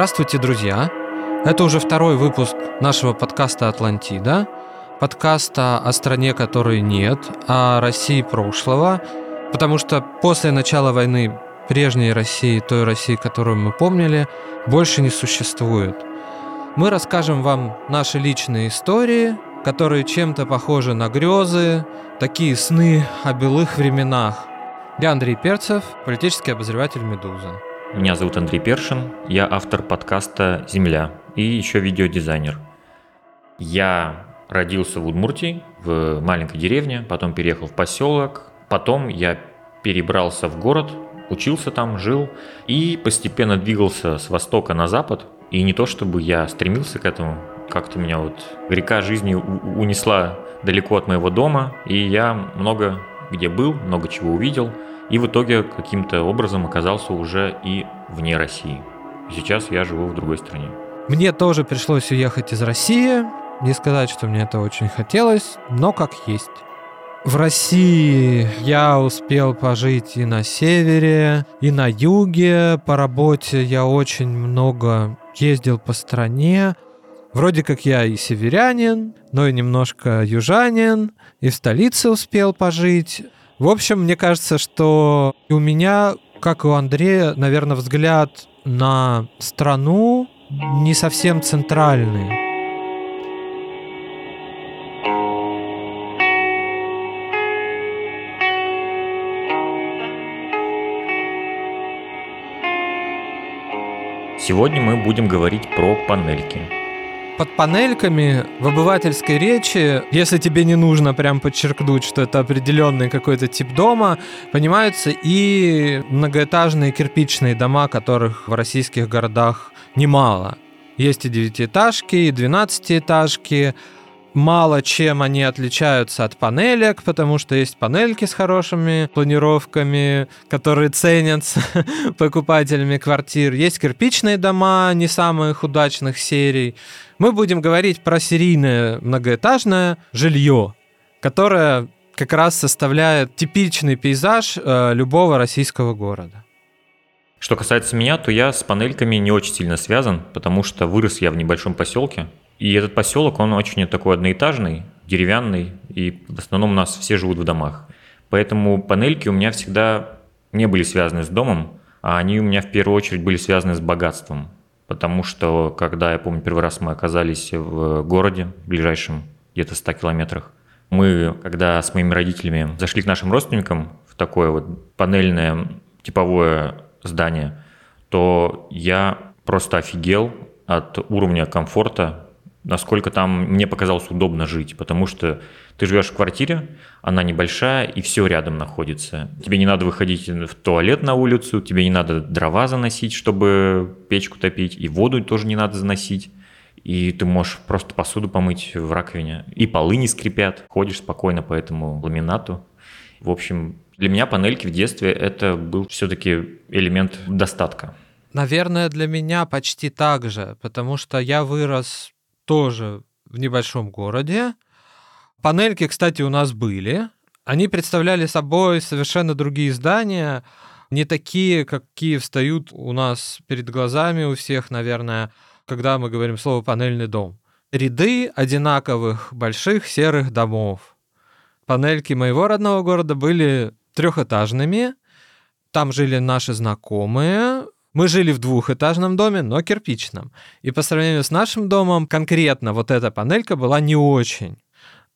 Здравствуйте, друзья! Это уже второй выпуск нашего подкаста «Атлантида», подкаста о стране, которой нет, о России прошлого, потому что после начала войны прежней России, той России, которую мы помнили, больше не существует. Мы расскажем вам наши личные истории, которые чем-то похожи на грезы, такие сны о былых временах. Я Андрей Перцев, политический обозреватель «Медузы». Меня зовут Андрей Першин, я автор подкаста «Земля» и еще видеодизайнер. Я родился в Удмуртии, в маленькой деревне, потом переехал в поселок, потом я перебрался в город, учился там, жил и постепенно двигался с востока на запад. И не то чтобы я стремился к этому, как-то меня вот река жизни унесла далеко от моего дома, и я много где был, много чего увидел – и в итоге каким-то образом оказался уже и вне России. Сейчас я живу в другой стране. Мне тоже пришлось уехать из России. Не сказать, что мне это очень хотелось, но как есть. В России я успел пожить и на севере, и на юге. По работе я очень много ездил по стране. Вроде как я и северянин, но и немножко южанин, и в столице успел пожить. В общем, мне кажется, что у меня, как и у Андрея, наверное, взгляд на страну не совсем центральный. Сегодня мы будем говорить про панельки под панельками в обывательской речи, если тебе не нужно прям подчеркнуть, что это определенный какой-то тип дома, понимаются и многоэтажные кирпичные дома, которых в российских городах немало. Есть и девятиэтажки, и двенадцатиэтажки, мало чем они отличаются от панелек, потому что есть панельки с хорошими планировками, которые ценятся покупателями квартир. Есть кирпичные дома не самых удачных серий. Мы будем говорить про серийное многоэтажное жилье, которое как раз составляет типичный пейзаж э, любого российского города. Что касается меня, то я с панельками не очень сильно связан, потому что вырос я в небольшом поселке, и этот поселок, он очень такой одноэтажный, деревянный, и в основном у нас все живут в домах. Поэтому панельки у меня всегда не были связаны с домом, а они у меня в первую очередь были связаны с богатством. Потому что, когда, я помню, первый раз мы оказались в городе, ближайшем где-то 100 километрах, мы, когда с моими родителями зашли к нашим родственникам в такое вот панельное типовое здание, то я просто офигел от уровня комфорта, насколько там мне показалось удобно жить, потому что ты живешь в квартире, она небольшая, и все рядом находится. Тебе не надо выходить в туалет на улицу, тебе не надо дрова заносить, чтобы печку топить, и воду тоже не надо заносить. И ты можешь просто посуду помыть в раковине. И полы не скрипят, ходишь спокойно по этому ламинату. В общем, для меня панельки в детстве это был все-таки элемент достатка. Наверное, для меня почти так же, потому что я вырос тоже в небольшом городе. Панельки, кстати, у нас были. Они представляли собой совершенно другие здания, не такие, какие встают у нас перед глазами у всех, наверное, когда мы говорим слово «панельный дом». Ряды одинаковых больших серых домов. Панельки моего родного города были трехэтажными. Там жили наши знакомые, мы жили в двухэтажном доме, но кирпичном. И по сравнению с нашим домом, конкретно вот эта панелька была не очень,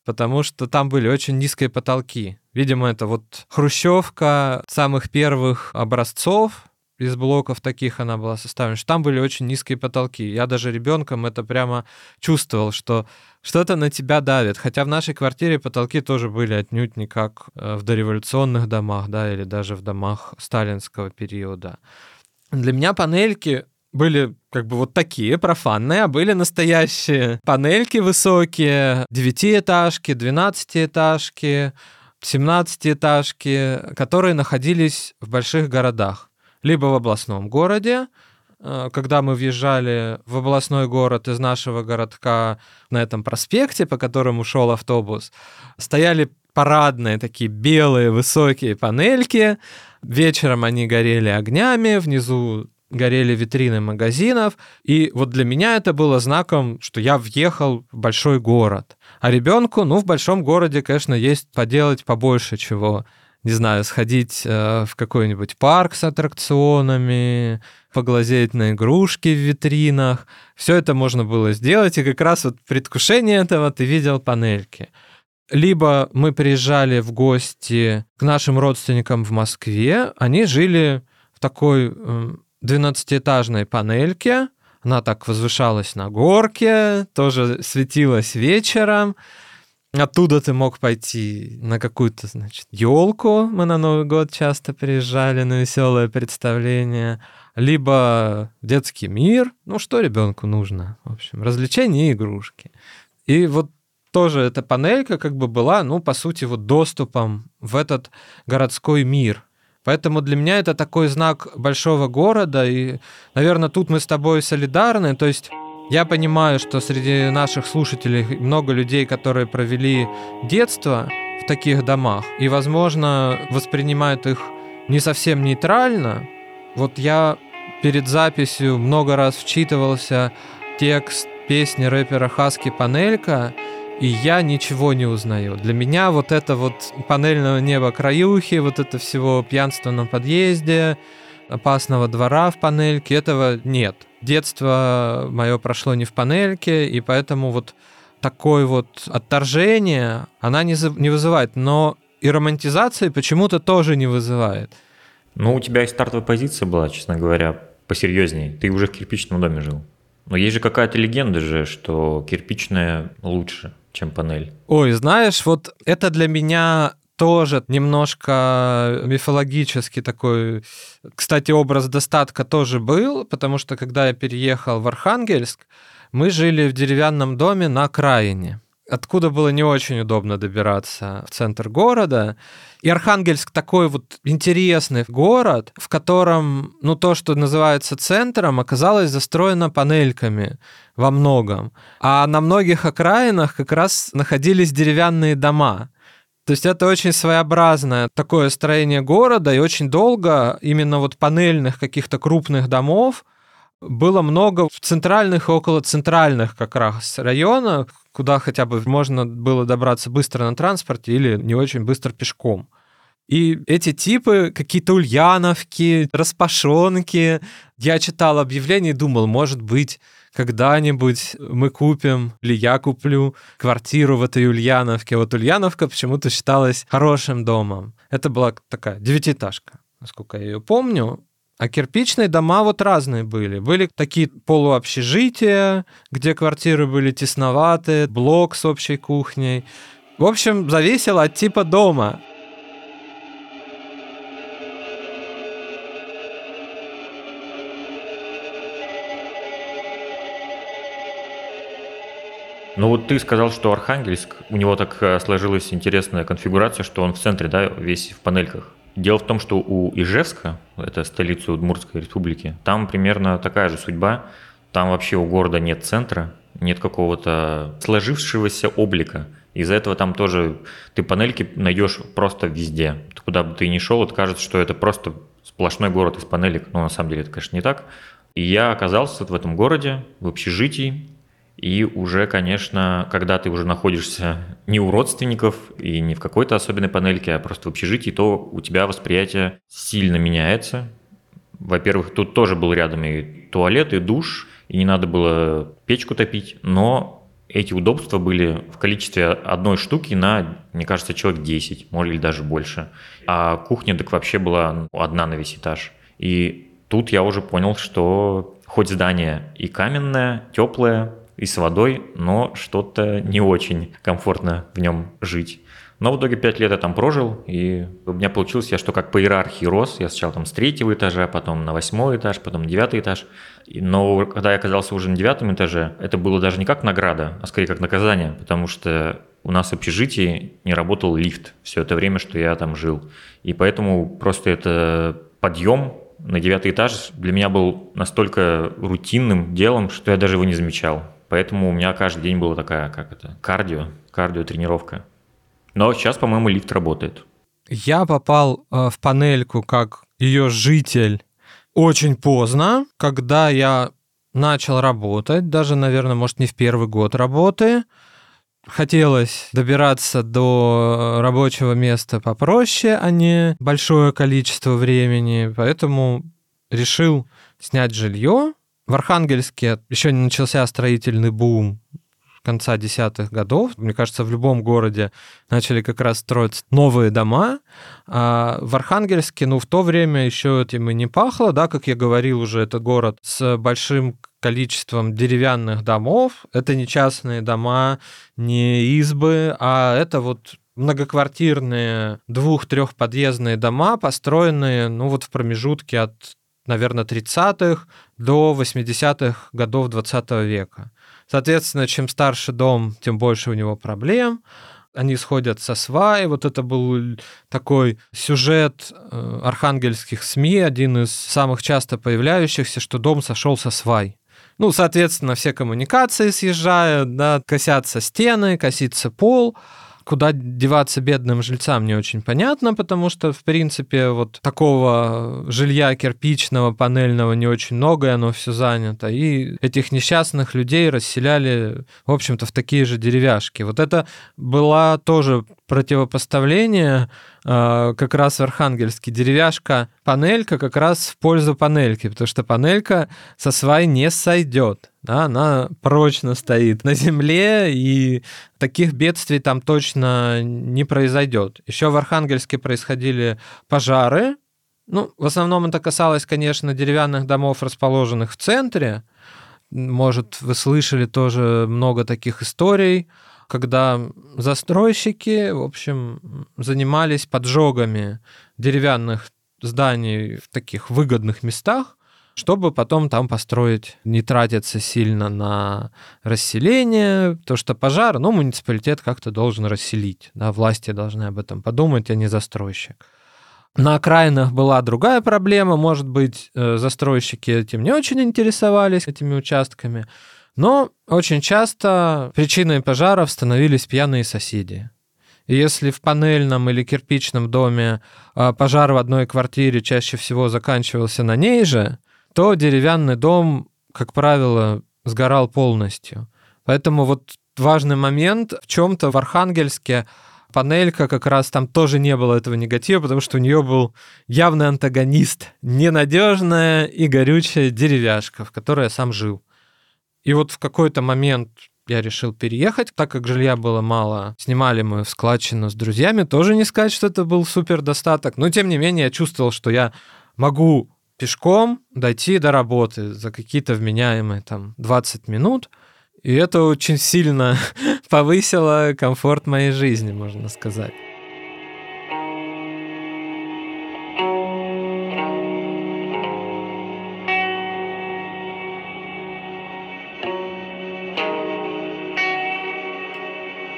потому что там были очень низкие потолки. Видимо, это вот хрущевка самых первых образцов, из блоков таких она была составлена, что там были очень низкие потолки. Я даже ребенком это прямо чувствовал, что что-то на тебя давит. Хотя в нашей квартире потолки тоже были отнюдь не как э, в дореволюционных домах, да, или даже в домах сталинского периода. Для меня панельки были как бы вот такие профанные, а были настоящие панельки высокие, девятиэтажки, двенадцатиэтажки, семнадцатиэтажки, которые находились в больших городах. Либо в областном городе, э, когда мы въезжали в областной город из нашего городка на этом проспекте, по которому шел автобус, стояли парадные такие белые высокие панельки. Вечером они горели огнями, внизу горели витрины магазинов, и вот для меня это было знаком, что я въехал в большой город. А ребенку, ну, в большом городе, конечно, есть поделать побольше чего не знаю, сходить э, в какой-нибудь парк с аттракционами, поглазеть на игрушки в витринах. Все это можно было сделать, и как раз вот предвкушение этого ты видел панельки. Либо мы приезжали в гости к нашим родственникам в Москве, они жили в такой 12-этажной эм, панельке, она так возвышалась на горке, тоже светилась вечером, Оттуда ты мог пойти на какую-то, значит, елку. Мы на Новый год часто приезжали на веселое представление. Либо детский мир. Ну, что ребенку нужно? В общем, развлечения и игрушки. И вот тоже эта панелька как бы была, ну, по сути, вот доступом в этот городской мир. Поэтому для меня это такой знак большого города, и, наверное, тут мы с тобой солидарны. То есть я понимаю, что среди наших слушателей много людей, которые провели детство в таких домах и, возможно, воспринимают их не совсем нейтрально. Вот я перед записью много раз вчитывался текст песни рэпера Хаски Панелька, и я ничего не узнаю. Для меня вот это вот панельного неба краюхи, вот это всего пьянства на подъезде, опасного двора в панельке, этого нет. Детство мое прошло не в панельке, и поэтому вот такое вот отторжение она не, за, не вызывает, но и романтизации почему-то тоже не вызывает. Ну, у тебя и стартовая позиция была, честно говоря, посерьезнее. Ты уже в кирпичном доме жил. Но есть же какая-то легенда же, что кирпичная лучше, чем панель. Ой, знаешь, вот это для меня тоже немножко мифологический такой. Кстати, образ достатка тоже был, потому что когда я переехал в Архангельск, мы жили в деревянном доме на окраине откуда было не очень удобно добираться в центр города. И Архангельск такой вот интересный город, в котором, ну, то, что называется центром, оказалось застроено панельками во многом. А на многих окраинах как раз находились деревянные дома. То есть это очень своеобразное такое строение города, и очень долго именно вот панельных каких-то крупных домов было много в центральных и около центральных как раз районах, куда хотя бы можно было добраться быстро на транспорте или не очень быстро пешком. И эти типы, какие-то ульяновки, распашонки. Я читал объявления и думал, может быть, когда-нибудь мы купим, или я куплю квартиру в этой Ульяновке. Вот Ульяновка почему-то считалась хорошим домом. Это была такая девятиэтажка, насколько я ее помню. А кирпичные дома вот разные были. Были такие полуобщежития, где квартиры были тесноватые, блок с общей кухней. В общем, зависело от типа дома. Ну вот ты сказал, что Архангельск, у него так э, сложилась интересная конфигурация, что он в центре, да, весь в панельках. Дело в том, что у Ижевска, это столица Удмуртской республики, там примерно такая же судьба. Там вообще у города нет центра, нет какого-то сложившегося облика. Из-за этого там тоже ты панельки найдешь просто везде. Куда бы ты ни шел, это кажется, что это просто сплошной город из панелек. Но на самом деле это, конечно, не так. И я оказался в этом городе, в общежитии, и уже, конечно, когда ты уже находишься не у родственников и не в какой-то особенной панельке, а просто в общежитии, то у тебя восприятие сильно меняется. Во-первых, тут тоже был рядом и туалет, и душ, и не надо было печку топить, но эти удобства были в количестве одной штуки на, мне кажется, человек 10, может, или даже больше. А кухня так вообще была ну, одна на весь этаж. И тут я уже понял, что хоть здание и каменное, теплое, и с водой, но что-то не очень комфортно в нем жить. Но в итоге 5 лет я там прожил, и у меня получилось, я что как по иерархии рос. Я сначала там с третьего этажа, потом на восьмой этаж, потом на девятый этаж. Но когда я оказался уже на девятом этаже, это было даже не как награда, а скорее как наказание, потому что у нас в общежитии не работал лифт все это время, что я там жил. И поэтому просто это подъем на девятый этаж для меня был настолько рутинным делом, что я даже его не замечал. Поэтому у меня каждый день была такая, как это, кардио, кардио-тренировка. Но сейчас, по-моему, лифт работает. Я попал э, в панельку как ее житель очень поздно, когда я начал работать, даже, наверное, может, не в первый год работы. Хотелось добираться до рабочего места попроще, а не большое количество времени, поэтому решил снять жилье. В Архангельске еще не начался строительный бум конца десятых годов. Мне кажется, в любом городе начали как раз строить новые дома. А в Архангельске, ну, в то время еще этим и не пахло, да, как я говорил уже, это город с большим количеством деревянных домов. Это не частные дома, не избы, а это вот многоквартирные двух-трехподъездные дома, построенные, ну, вот в промежутке от наверное, 30-х до 80-х годов 20 века. Соответственно, чем старше дом, тем больше у него проблем. Они сходят со сваи. Вот это был такой сюжет э, архангельских СМИ, один из самых часто появляющихся, что дом сошел со свай. Ну, соответственно, все коммуникации съезжают, да, косятся стены, косится пол куда деваться бедным жильцам не очень понятно, потому что, в принципе, вот такого жилья кирпичного, панельного не очень много, и оно все занято. И этих несчастных людей расселяли, в общем-то, в такие же деревяшки. Вот это была тоже противопоставление как раз в Архангельске. Деревяшка, панелька как раз в пользу панельки, потому что панелька со свай не сойдет. Да, она прочно стоит на земле, и таких бедствий там точно не произойдет. Еще в Архангельске происходили пожары. Ну, в основном это касалось, конечно, деревянных домов, расположенных в центре. Может, вы слышали тоже много таких историй когда застройщики, в общем, занимались поджогами деревянных зданий в таких выгодных местах, чтобы потом там построить, не тратиться сильно на расселение, то что пожар, ну, муниципалитет как-то должен расселить, да, власти должны об этом подумать, а не застройщик. На окраинах была другая проблема, может быть, э, застройщики этим не очень интересовались, этими участками, но очень часто причиной пожаров становились пьяные соседи. И если в панельном или кирпичном доме а, пожар в одной квартире чаще всего заканчивался на ней же, то деревянный дом, как правило, сгорал полностью. Поэтому вот важный момент в чем-то в Архангельске панелька как раз там тоже не было этого негатива, потому что у нее был явный антагонист, ненадежная и горючая деревяшка, в которой я сам жил. И вот в какой-то момент я решил переехать, так как жилья было мало. Снимали мы в складчину с друзьями. Тоже не сказать, что это был супер достаток. Но тем не менее я чувствовал, что я могу пешком дойти до работы за какие-то вменяемые там 20 минут. И это очень сильно повысило комфорт моей жизни, можно сказать.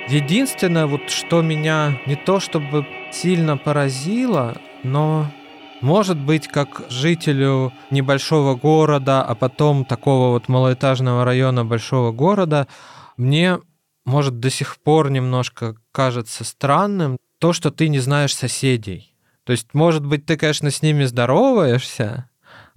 Единственное, вот что меня не то чтобы сильно поразило, но может быть, как жителю небольшого города, а потом такого вот малоэтажного района большого города, мне, может, до сих пор немножко кажется странным то, что ты не знаешь соседей. То есть, может быть, ты, конечно, с ними здороваешься,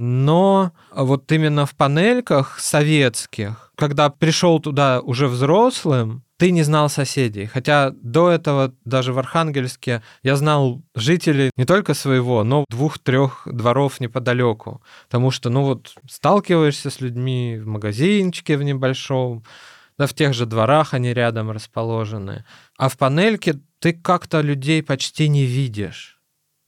но вот именно в панельках советских, когда пришел туда уже взрослым, ты не знал соседей. Хотя до этого даже в Архангельске я знал жителей не только своего, но двух-трех дворов неподалеку. Потому что, ну вот, сталкиваешься с людьми в магазинчике в небольшом, да в тех же дворах они рядом расположены. А в панельке ты как-то людей почти не видишь.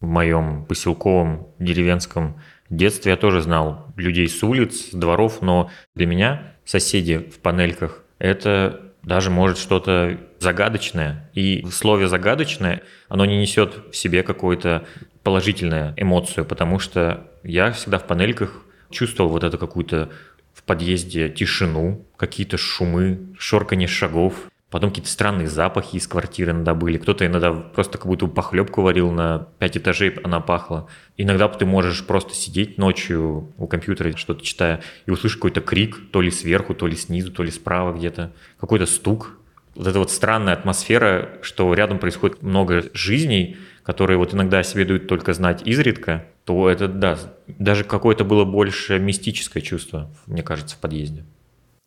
В моем поселковом деревенском детстве я тоже знал людей с улиц, с дворов, но для меня соседи в панельках — это даже может что-то загадочное. И в слове «загадочное» оно не несет в себе какую-то положительную эмоцию, потому что я всегда в панельках чувствовал вот это какую-то в подъезде тишину, какие-то шумы, шорканье шагов, Потом какие-то странные запахи из квартиры иногда были. Кто-то иногда просто как будто похлебку варил на 5 этажей, она пахла. Иногда ты можешь просто сидеть ночью у компьютера, что-то читая, и услышать какой-то крик, то ли сверху, то ли снизу, то ли справа где-то. Какой-то стук. Вот эта вот странная атмосфера, что рядом происходит много жизней, которые вот иногда о себе дают только знать изредка, то это, да, даже какое-то было больше мистическое чувство, мне кажется, в подъезде.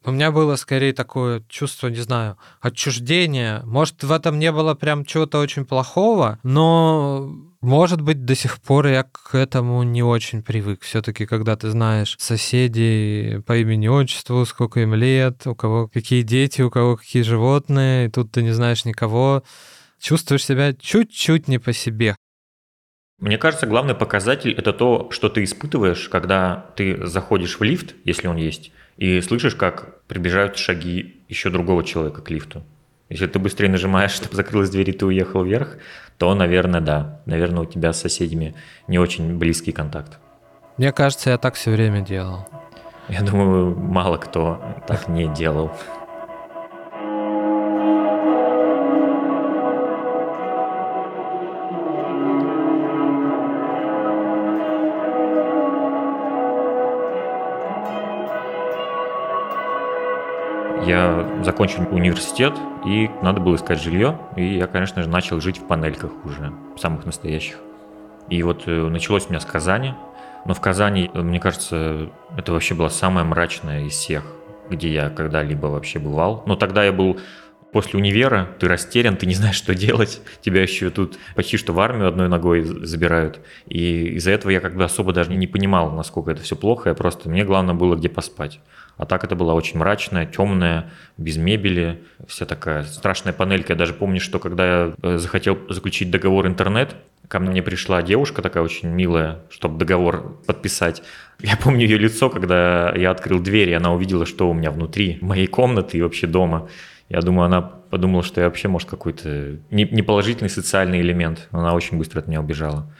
У меня было скорее такое чувство, не знаю, отчуждения. Может, в этом не было прям чего-то очень плохого, но может быть, до сих пор я к этому не очень привык. Все-таки, когда ты знаешь соседей по имени отчеству, сколько им лет, у кого какие дети, у кого какие животные, и тут ты не знаешь никого, чувствуешь себя чуть-чуть не по себе. Мне кажется, главный показатель – это то, что ты испытываешь, когда ты заходишь в лифт, если он есть, и слышишь, как приближаются шаги еще другого человека к лифту. Если ты быстрее нажимаешь, чтобы закрылась дверь, и ты уехал вверх, то, наверное, да. Наверное, у тебя с соседями не очень близкий контакт. Мне кажется, я так все время делал. Я думаю, мало кто так не делал. Я закончил университет, и надо было искать жилье, и я, конечно же, начал жить в панельках уже, самых настоящих. И вот э, началось у меня с Казани, но в Казани, мне кажется, это вообще была самая мрачная из всех, где я когда-либо вообще бывал. Но тогда я был после универа, ты растерян, ты не знаешь, что делать. Тебя еще тут почти что в армию одной ногой забирают. И из-за этого я как бы особо даже не понимал, насколько это все плохо. Я просто, мне главное было где поспать. А так это была очень мрачная, темная, без мебели, вся такая страшная панелька. Я даже помню, что когда я э, захотел заключить договор интернет, ко мне пришла девушка такая очень милая, чтобы договор подписать. Я помню ее лицо, когда я открыл дверь, и она увидела, что у меня внутри моей комнаты и вообще дома. Я думаю, она подумала, что я вообще, может, какой-то неположительный социальный элемент. Она очень быстро от меня убежала.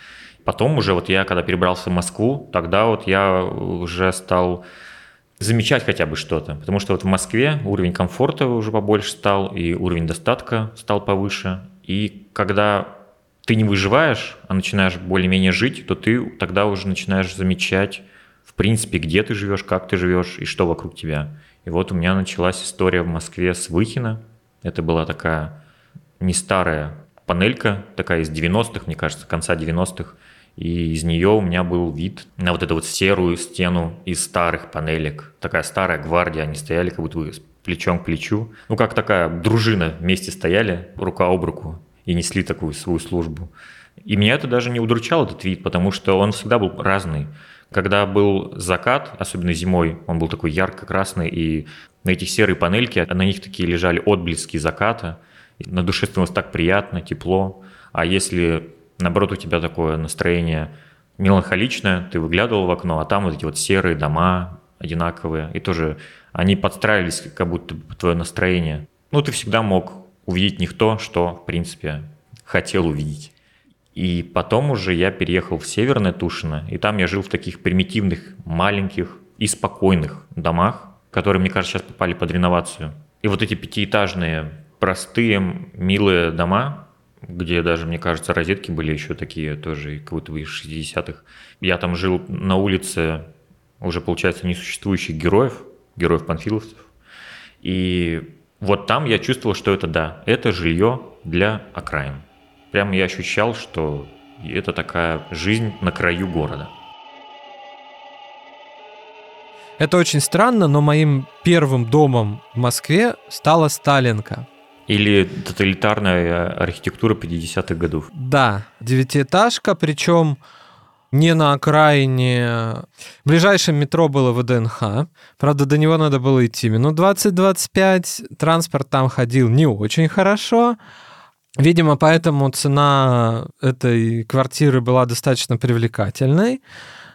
Потом уже вот я, когда перебрался в Москву, тогда вот я уже стал замечать хотя бы что-то. Потому что вот в Москве уровень комфорта уже побольше стал, и уровень достатка стал повыше. И когда ты не выживаешь, а начинаешь более-менее жить, то ты тогда уже начинаешь замечать, в принципе, где ты живешь, как ты живешь и что вокруг тебя. И вот у меня началась история в Москве с Выхина. Это была такая не старая панелька, такая из 90-х, мне кажется, конца 90-х и из нее у меня был вид на вот эту вот серую стену из старых панелек. Такая старая гвардия, они стояли как будто плечом к плечу. Ну, как такая дружина вместе стояли, рука об руку, и несли такую свою службу. И меня это даже не удручал, этот вид, потому что он всегда был разный. Когда был закат, особенно зимой, он был такой ярко-красный, и на этих серые панельки, на них такие лежали отблески заката. На душе становилось так приятно, тепло. А если наоборот, у тебя такое настроение меланхоличное, ты выглядывал в окно, а там вот эти вот серые дома одинаковые, и тоже они подстраивались как будто бы твое настроение. Ну, ты всегда мог увидеть не то, что, в принципе, хотел увидеть. И потом уже я переехал в Северное Тушино, и там я жил в таких примитивных, маленьких и спокойных домах, которые, мне кажется, сейчас попали под реновацию. И вот эти пятиэтажные, простые, милые дома, где даже, мне кажется, розетки были еще такие тоже, как будто бы из 60-х. Я там жил на улице уже, получается, несуществующих героев, героев-панфиловцев. И вот там я чувствовал, что это да, это жилье для окраин. Прямо я ощущал, что это такая жизнь на краю города. Это очень странно, но моим первым домом в Москве стала Сталинка. Или тоталитарная архитектура 50-х годов. Да, девятиэтажка, причем не на окраине. В ближайшем метро было ВДНХ. Правда, до него надо было идти минут 20-25. Транспорт там ходил не очень хорошо. Видимо, поэтому цена этой квартиры была достаточно привлекательной.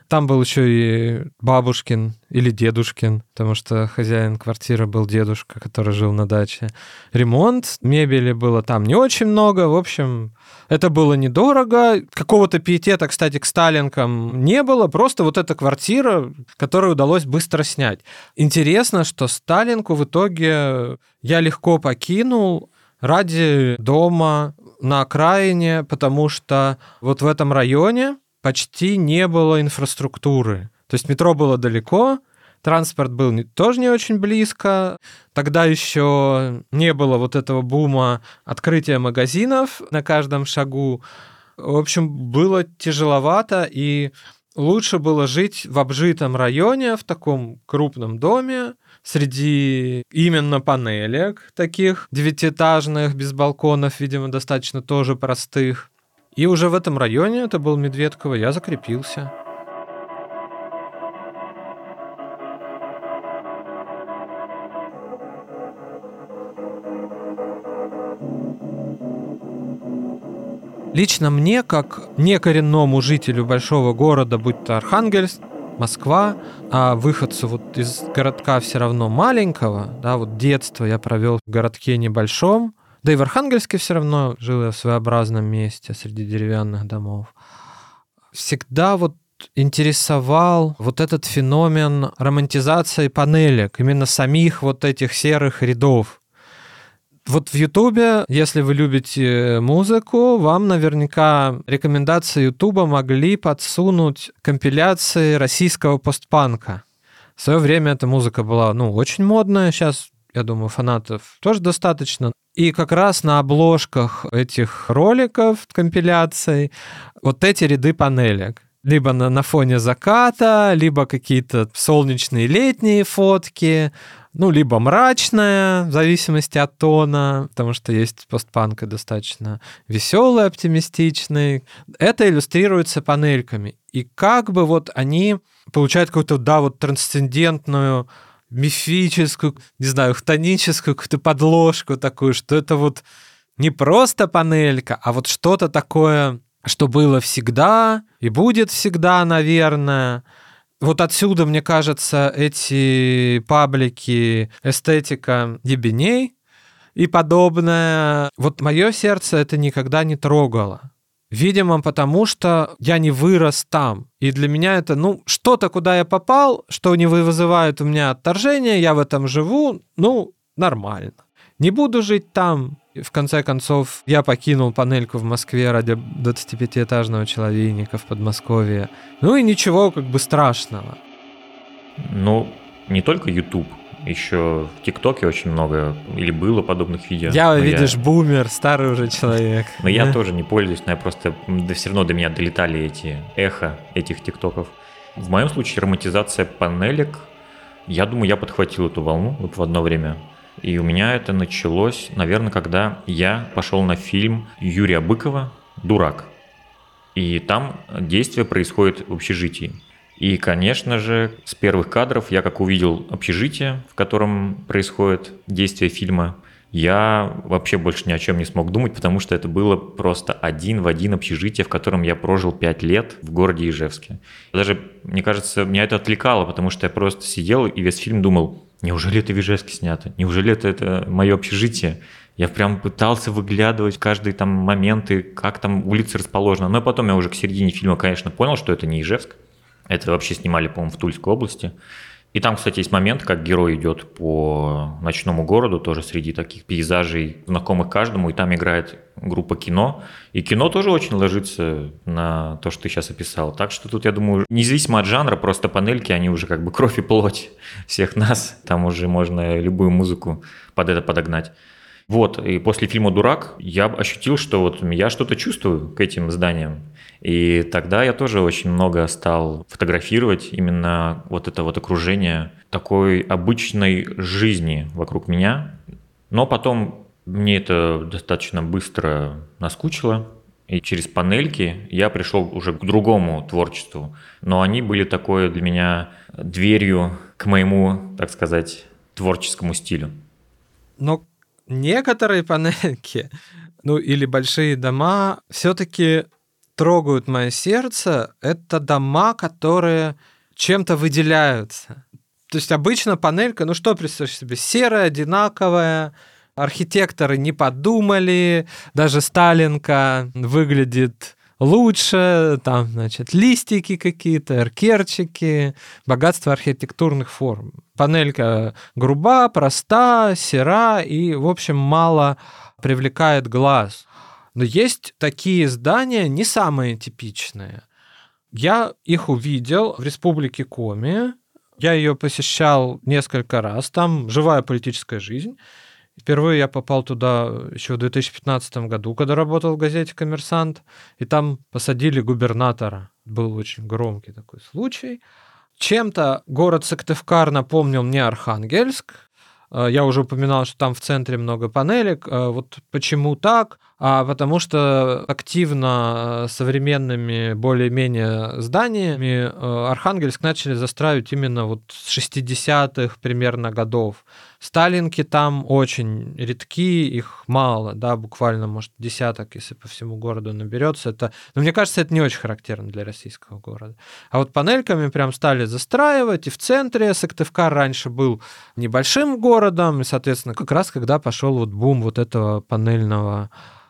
Там был еще и бабушкин или дедушкин, потому что хозяин квартиры был дедушка, который жил на даче. Ремонт, мебели было там не очень много. В общем, это было недорого. Какого-то пиетета, кстати, к Сталинкам не было. Просто вот эта квартира, которую удалось быстро снять. Интересно, что Сталинку в итоге я легко покинул ради дома на окраине, потому что вот в этом районе почти не было инфраструктуры. То есть метро было далеко, транспорт был не, тоже не очень близко. Тогда еще не было вот этого бума открытия магазинов на каждом шагу. В общем, было тяжеловато, и лучше было жить в обжитом районе, в таком крупном доме, среди именно панелек таких девятиэтажных, без балконов, видимо, достаточно тоже простых. И уже в этом районе, это был Медведково, я закрепился. Лично мне, как некоренному жителю большого города, будь то Архангельск, Москва, а выходцу вот из городка все равно маленького, да, вот детство я провел в городке небольшом, да и в Архангельске все равно жил я в своеобразном месте среди деревянных домов. Всегда вот интересовал вот этот феномен романтизации панелек, именно самих вот этих серых рядов. Вот в Ютубе, если вы любите музыку, вам наверняка рекомендации Ютуба могли подсунуть компиляции российского постпанка. В свое время эта музыка была, ну, очень модная, сейчас, я думаю, фанатов тоже достаточно. И как раз на обложках этих роликов, компиляций, вот эти ряды панелек либо на, на фоне заката, либо какие-то солнечные летние фотки, ну, либо мрачная, в зависимости от тона, потому что есть постпанк и достаточно веселый, оптимистичный. Это иллюстрируется панельками. И как бы вот они получают какую-то, да, вот трансцендентную мифическую, не знаю, хтоническую какую-то подложку такую, что это вот не просто панелька, а вот что-то такое, что было всегда и будет всегда, наверное, вот отсюда, мне кажется, эти паблики эстетика ебеней и подобное. Вот мое сердце это никогда не трогало. Видимо, потому что я не вырос там. И для меня это, ну, что-то, куда я попал, что не вызывает у меня отторжение, я в этом живу, ну, нормально. Не буду жить там, в конце концов, я покинул панельку в Москве ради 25-этажного человейника в Подмосковье. Ну и ничего как бы страшного. Ну, не только YouTube, еще в ТикТоке очень много или было подобных видео. Я, видишь, я... бумер, старый уже человек. Но да? я тоже не пользуюсь, но я просто да, все равно до меня долетали эти эхо этих ТикТоков. В моем случае романтизация панелек, я думаю, я подхватил эту волну вот в одно время. И у меня это началось, наверное, когда я пошел на фильм Юрия Быкова «Дурак». И там действие происходит в общежитии. И, конечно же, с первых кадров я как увидел общежитие, в котором происходит действие фильма, я вообще больше ни о чем не смог думать, потому что это было просто один в один общежитие, в котором я прожил пять лет в городе Ижевске. Даже, мне кажется, меня это отвлекало, потому что я просто сидел и весь фильм думал, неужели это в Ижевске снято? Неужели это, это мое общежитие? Я прям пытался выглядывать каждый там моменты, как там улица расположена. Но потом я уже к середине фильма, конечно, понял, что это не Ижевск. Это вообще снимали, по-моему, в Тульской области. И там, кстати, есть момент, как герой идет по ночному городу, тоже среди таких пейзажей, знакомых каждому, и там играет группа кино. И кино тоже очень ложится на то, что ты сейчас описал. Так что тут, я думаю, независимо от жанра, просто панельки, они уже как бы кровь и плоть всех нас. Там уже можно любую музыку под это подогнать. Вот, и после фильма «Дурак» я ощутил, что вот я что-то чувствую к этим зданиям. И тогда я тоже очень много стал фотографировать именно вот это вот окружение такой обычной жизни вокруг меня. Но потом мне это достаточно быстро наскучило, и через панельки я пришел уже к другому творчеству. Но они были такой для меня дверью к моему, так сказать, творческому стилю. Но некоторые панельки, ну или большие дома, все-таки трогают мое сердце, это дома, которые чем-то выделяются. То есть обычно панелька, ну что представляешь себе, серая, одинаковая, архитекторы не подумали, даже Сталинка выглядит лучше, там, значит, листики какие-то, эркерчики, богатство архитектурных форм. Панелька груба, проста, сера и, в общем, мало привлекает глаз. Но есть такие здания, не самые типичные. Я их увидел в Республике Коми. Я ее посещал несколько раз. Там живая политическая жизнь. Впервые я попал туда еще в 2015 году, когда работал в газете «Коммерсант», и там посадили губернатора. Был очень громкий такой случай. Чем-то город Сыктывкар напомнил мне Архангельск. Э, я уже упоминал, что там в центре много панелек. Э, вот почему так? а потому что активно э, современными более-менее зданиями Архангельск начали застраивать именно вот с 60-х примерно годов. Сталинки там очень редки, их мало, да, буквально, может, десяток, если по всему городу наберется. Это, но мне кажется, это не очень характерно для российского города. А вот панельками прям стали застраивать, и в центре Сыктывкар раньше был небольшим городом, и, соответственно, как раз когда пошел вот бум вот этого панельного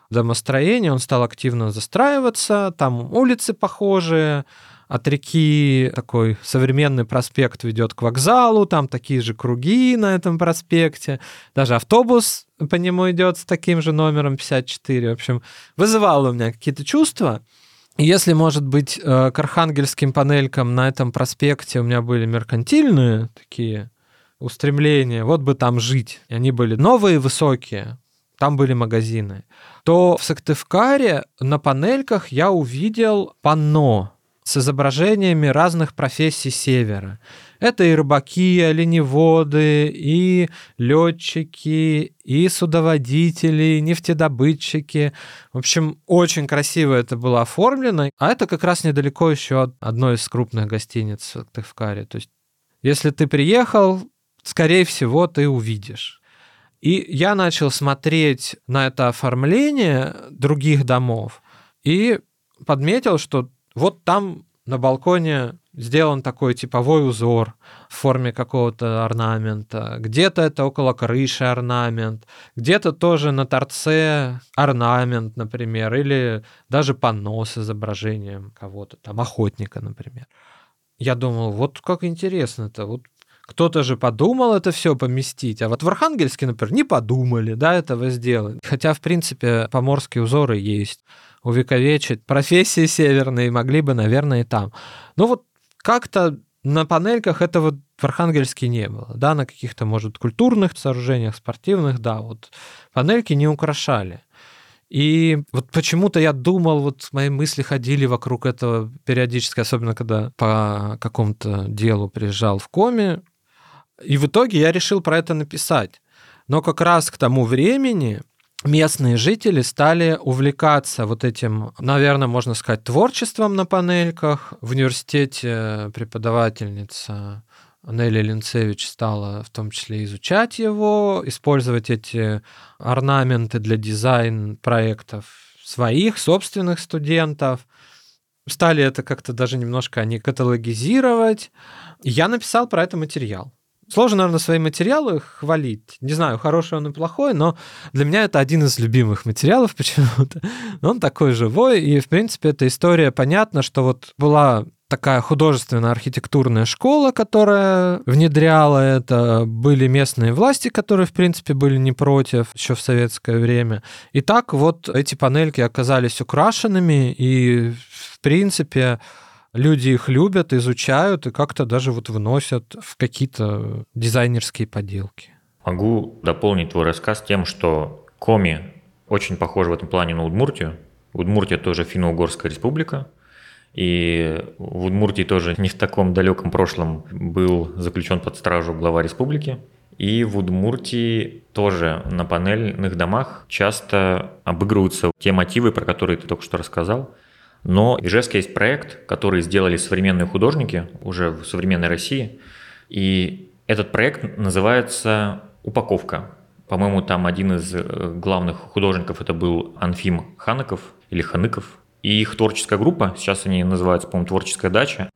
домостроения, он стал активно застраиваться, там улицы похожие, от реки такой современный проспект ведет к вокзалу, там такие же круги на этом проспекте, даже автобус по нему идет с таким же номером 54. В общем, вызывало у меня какие-то чувства. Если, может быть, э, к архангельским панелькам на этом проспекте у меня были меркантильные такие устремления, вот бы там жить. И они были новые, высокие, там были магазины, то в Сыктывкаре на панельках я увидел панно с изображениями разных профессий севера. Это и рыбаки, и оленеводы, и летчики, и судоводители, и нефтедобытчики. В общем, очень красиво это было оформлено. А это как раз недалеко еще от одной из крупных гостиниц в Сыктывкаре. То есть, если ты приехал, скорее всего, ты увидишь. И я начал смотреть на это оформление других домов и подметил, что вот там на балконе сделан такой типовой узор в форме какого-то орнамента. Где-то это около крыши орнамент, где-то тоже на торце орнамент, например, или даже панно с изображением кого-то, там охотника, например. Я думал, вот как интересно-то, вот кто-то же подумал это все поместить, а вот в Архангельске, например, не подумали, да, этого сделать. Хотя, в принципе, поморские узоры есть, увековечить профессии северные могли бы, наверное, и там. Ну вот как-то на панельках этого в Архангельске не было, да, на каких-то, может, культурных сооружениях, спортивных, да, вот панельки не украшали. И вот почему-то я думал, вот мои мысли ходили вокруг этого периодически, особенно когда по какому-то делу приезжал в коме, и в итоге я решил про это написать. Но как раз к тому времени местные жители стали увлекаться вот этим, наверное, можно сказать, творчеством на панельках. В университете преподавательница Нелли Линцевич стала в том числе изучать его, использовать эти орнаменты для дизайн-проектов своих собственных студентов. Стали это как-то даже немножко они каталогизировать. Я написал про это материал. Сложно, наверное, свои материалы хвалить. Не знаю, хороший он и плохой, но для меня это один из любимых материалов почему-то. Он такой живой, и, в принципе, эта история понятна, что вот была такая художественная архитектурная школа, которая внедряла это. Были местные власти, которые, в принципе, были не против еще в советское время. И так вот эти панельки оказались украшенными, и, в принципе, люди их любят, изучают и как-то даже вот вносят в какие-то дизайнерские поделки. Могу дополнить твой рассказ тем, что Коми очень похож в этом плане на Удмуртию. Удмуртия тоже финно-угорская республика. И в Удмуртии тоже не в таком далеком прошлом был заключен под стражу глава республики. И в Удмуртии тоже на панельных домах часто обыгрываются те мотивы, про которые ты только что рассказал. Но в Ижевске есть проект, который сделали современные художники уже в современной России. И этот проект называется «Упаковка». По-моему, там один из э, главных художников это был Анфим Ханыков или Ханыков. И их творческая группа, сейчас они называются, по-моему, «Творческая дача»,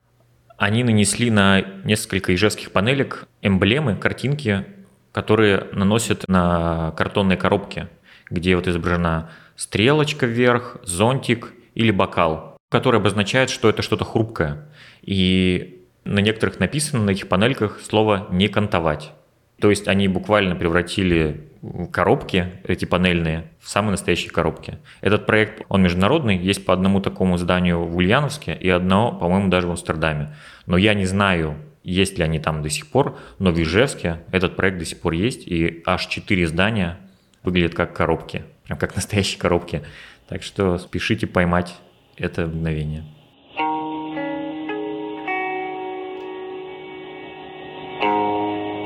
они нанесли на несколько ижевских панелек эмблемы, картинки, которые наносят на картонные коробки, где вот изображена стрелочка вверх, зонтик или бокал, который обозначает, что это что-то хрупкое. И на некоторых написано на этих панельках слово «не кантовать». То есть они буквально превратили коробки, эти панельные, в самые настоящие коробки. Этот проект, он международный, есть по одному такому зданию в Ульяновске и одно, по-моему, даже в Амстердаме. Но я не знаю, есть ли они там до сих пор, но в Ижевске этот проект до сих пор есть, и аж четыре здания выглядят как коробки, прям как настоящие коробки. Так что спешите поймать это мгновение.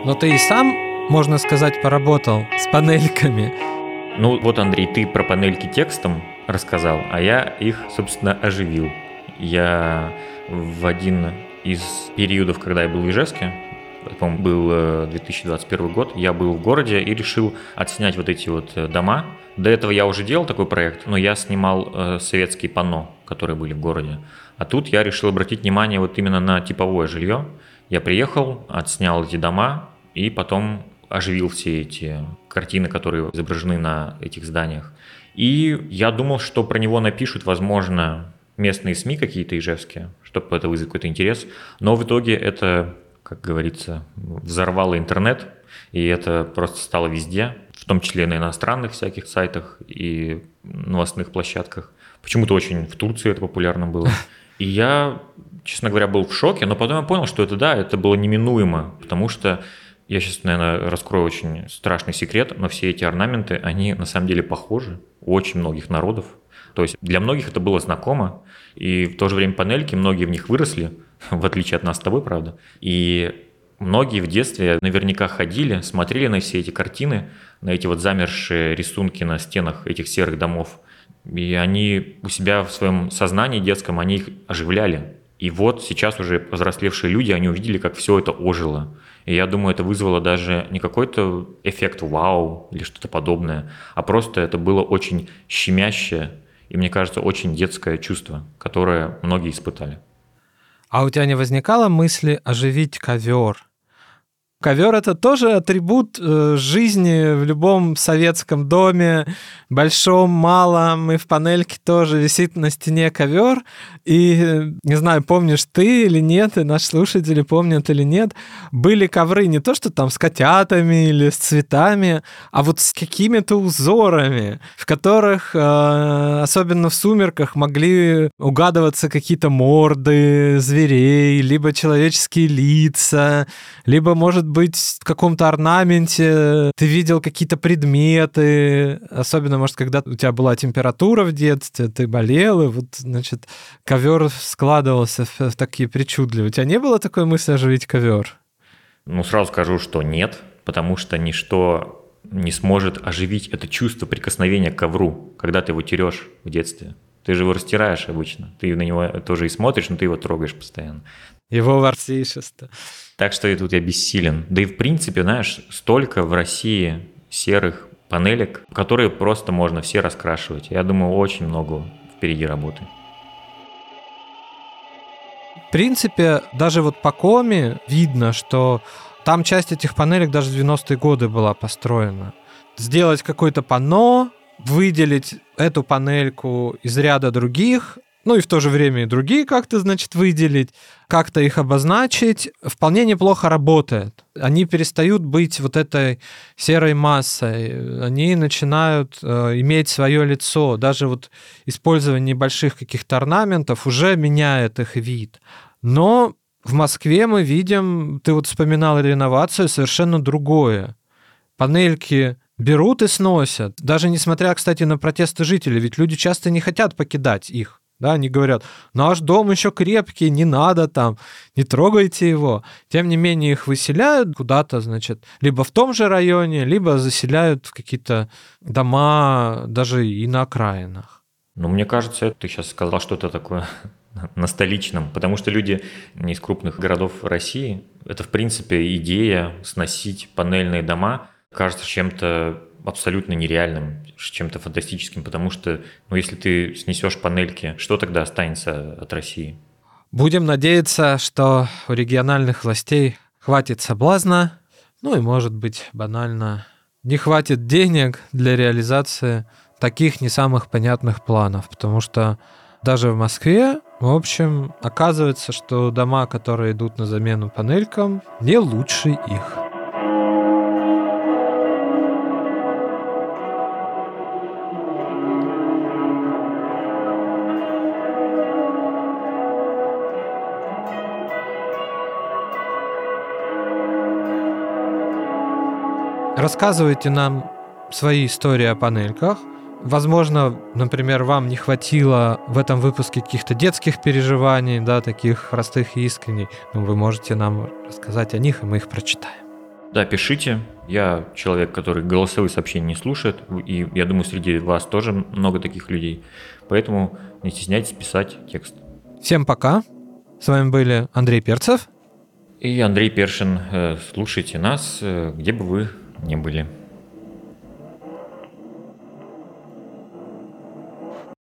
Но ты и сам, можно сказать, поработал с панельками. Ну вот, Андрей, ты про панельки текстом рассказал, а я их, собственно, оживил. Я в один из периодов, когда я был в Ижевске, по-моему, был 2021 э, год, я был в городе и решил отснять вот эти вот э, дома. До этого я уже делал такой проект, но я снимал э, советские панно, которые были в городе. А тут я решил обратить внимание вот именно на типовое жилье. Я приехал, отснял эти дома и потом оживил все эти картины, которые изображены на этих зданиях. И я думал, что про него напишут, возможно, местные СМИ какие-то ижевские, чтобы это вызвать какой-то интерес. Но в итоге это как говорится, взорвало интернет, и это просто стало везде, в том числе на иностранных всяких сайтах и новостных площадках. Почему-то очень в Турции это популярно было. И я, честно говоря, был в шоке, но потом я понял, что это да, это было неминуемо, потому что я сейчас, наверное, раскрою очень страшный секрет, но все эти орнаменты, они на самом деле похожи у очень многих народов. То есть для многих это было знакомо, и в то же время панельки, многие в них выросли, в отличие от нас с тобой, правда. И многие в детстве наверняка ходили, смотрели на все эти картины, на эти вот замершие рисунки на стенах этих серых домов. И они у себя в своем сознании детском, они их оживляли. И вот сейчас уже взрослевшие люди, они увидели, как все это ожило. И я думаю, это вызвало даже не какой-то эффект вау или что-то подобное, а просто это было очень щемящее и, мне кажется, очень детское чувство, которое многие испытали. А у тебя не возникало мысли оживить ковер? Ковер это тоже атрибут э, жизни в любом советском доме, большом, малом, и в панельке тоже висит на стене ковер. И не знаю, помнишь ты или нет, и наши слушатели помнят или нет, были ковры не то, что там с котятами или с цветами, а вот с какими-то узорами, в которых, э, особенно в сумерках, могли угадываться какие-то морды зверей, либо человеческие лица, либо, может быть, в каком-то орнаменте ты видел какие-то предметы, особенно, может, когда у тебя была температура в детстве, ты болел, и вот, значит, ковер складывался в, в такие причудливые. У тебя не было такой мысли оживить ковер? Ну, сразу скажу, что нет, потому что ничто не сможет оживить это чувство прикосновения к ковру, когда ты его терешь в детстве. Ты же его растираешь обычно. Ты на него тоже и смотришь, но ты его трогаешь постоянно. Его ворсишество. Так что и тут я бессилен. Да и в принципе, знаешь, столько в России серых панелек, которые просто можно все раскрашивать. Я думаю, очень много впереди работы. В принципе, даже вот по коме видно, что там часть этих панелек даже в 90-е годы была построена. Сделать какое-то панно, выделить эту панельку из ряда других, ну и в то же время и другие как-то, значит, выделить, как-то их обозначить, вполне неплохо работает. Они перестают быть вот этой серой массой, они начинают э, иметь свое лицо. Даже вот использование небольших каких-то орнаментов уже меняет их вид. Но в Москве мы видим, ты вот вспоминал реновацию, совершенно другое. Панельки берут и сносят. Даже несмотря, кстати, на протесты жителей, ведь люди часто не хотят покидать их. Да, они говорят, наш дом еще крепкий, не надо там, не трогайте его. Тем не менее, их выселяют куда-то, значит, либо в том же районе, либо заселяют в какие-то дома даже и на окраинах. Ну, мне кажется, ты сейчас сказал что-то такое на столичном, потому что люди из крупных городов России, это, в принципе, идея сносить панельные дома, кажется чем-то абсолютно нереальным, чем-то фантастическим, потому что, ну, если ты снесешь панельки, что тогда останется от России? Будем надеяться, что у региональных властей хватит соблазна, ну и, может быть, банально, не хватит денег для реализации таких не самых понятных планов, потому что даже в Москве, в общем, оказывается, что дома, которые идут на замену панелькам, не лучше их. Рассказывайте нам свои истории о панельках. Возможно, например, вам не хватило в этом выпуске каких-то детских переживаний, да, таких простых и искренних. Но вы можете нам рассказать о них, и мы их прочитаем. Да, пишите. Я человек, который голосовые сообщения не слушает, и я думаю, среди вас тоже много таких людей. Поэтому не стесняйтесь писать текст. Всем пока. С вами были Андрей Перцев и Андрей Першин. Э, слушайте нас, э, где бы вы ни были.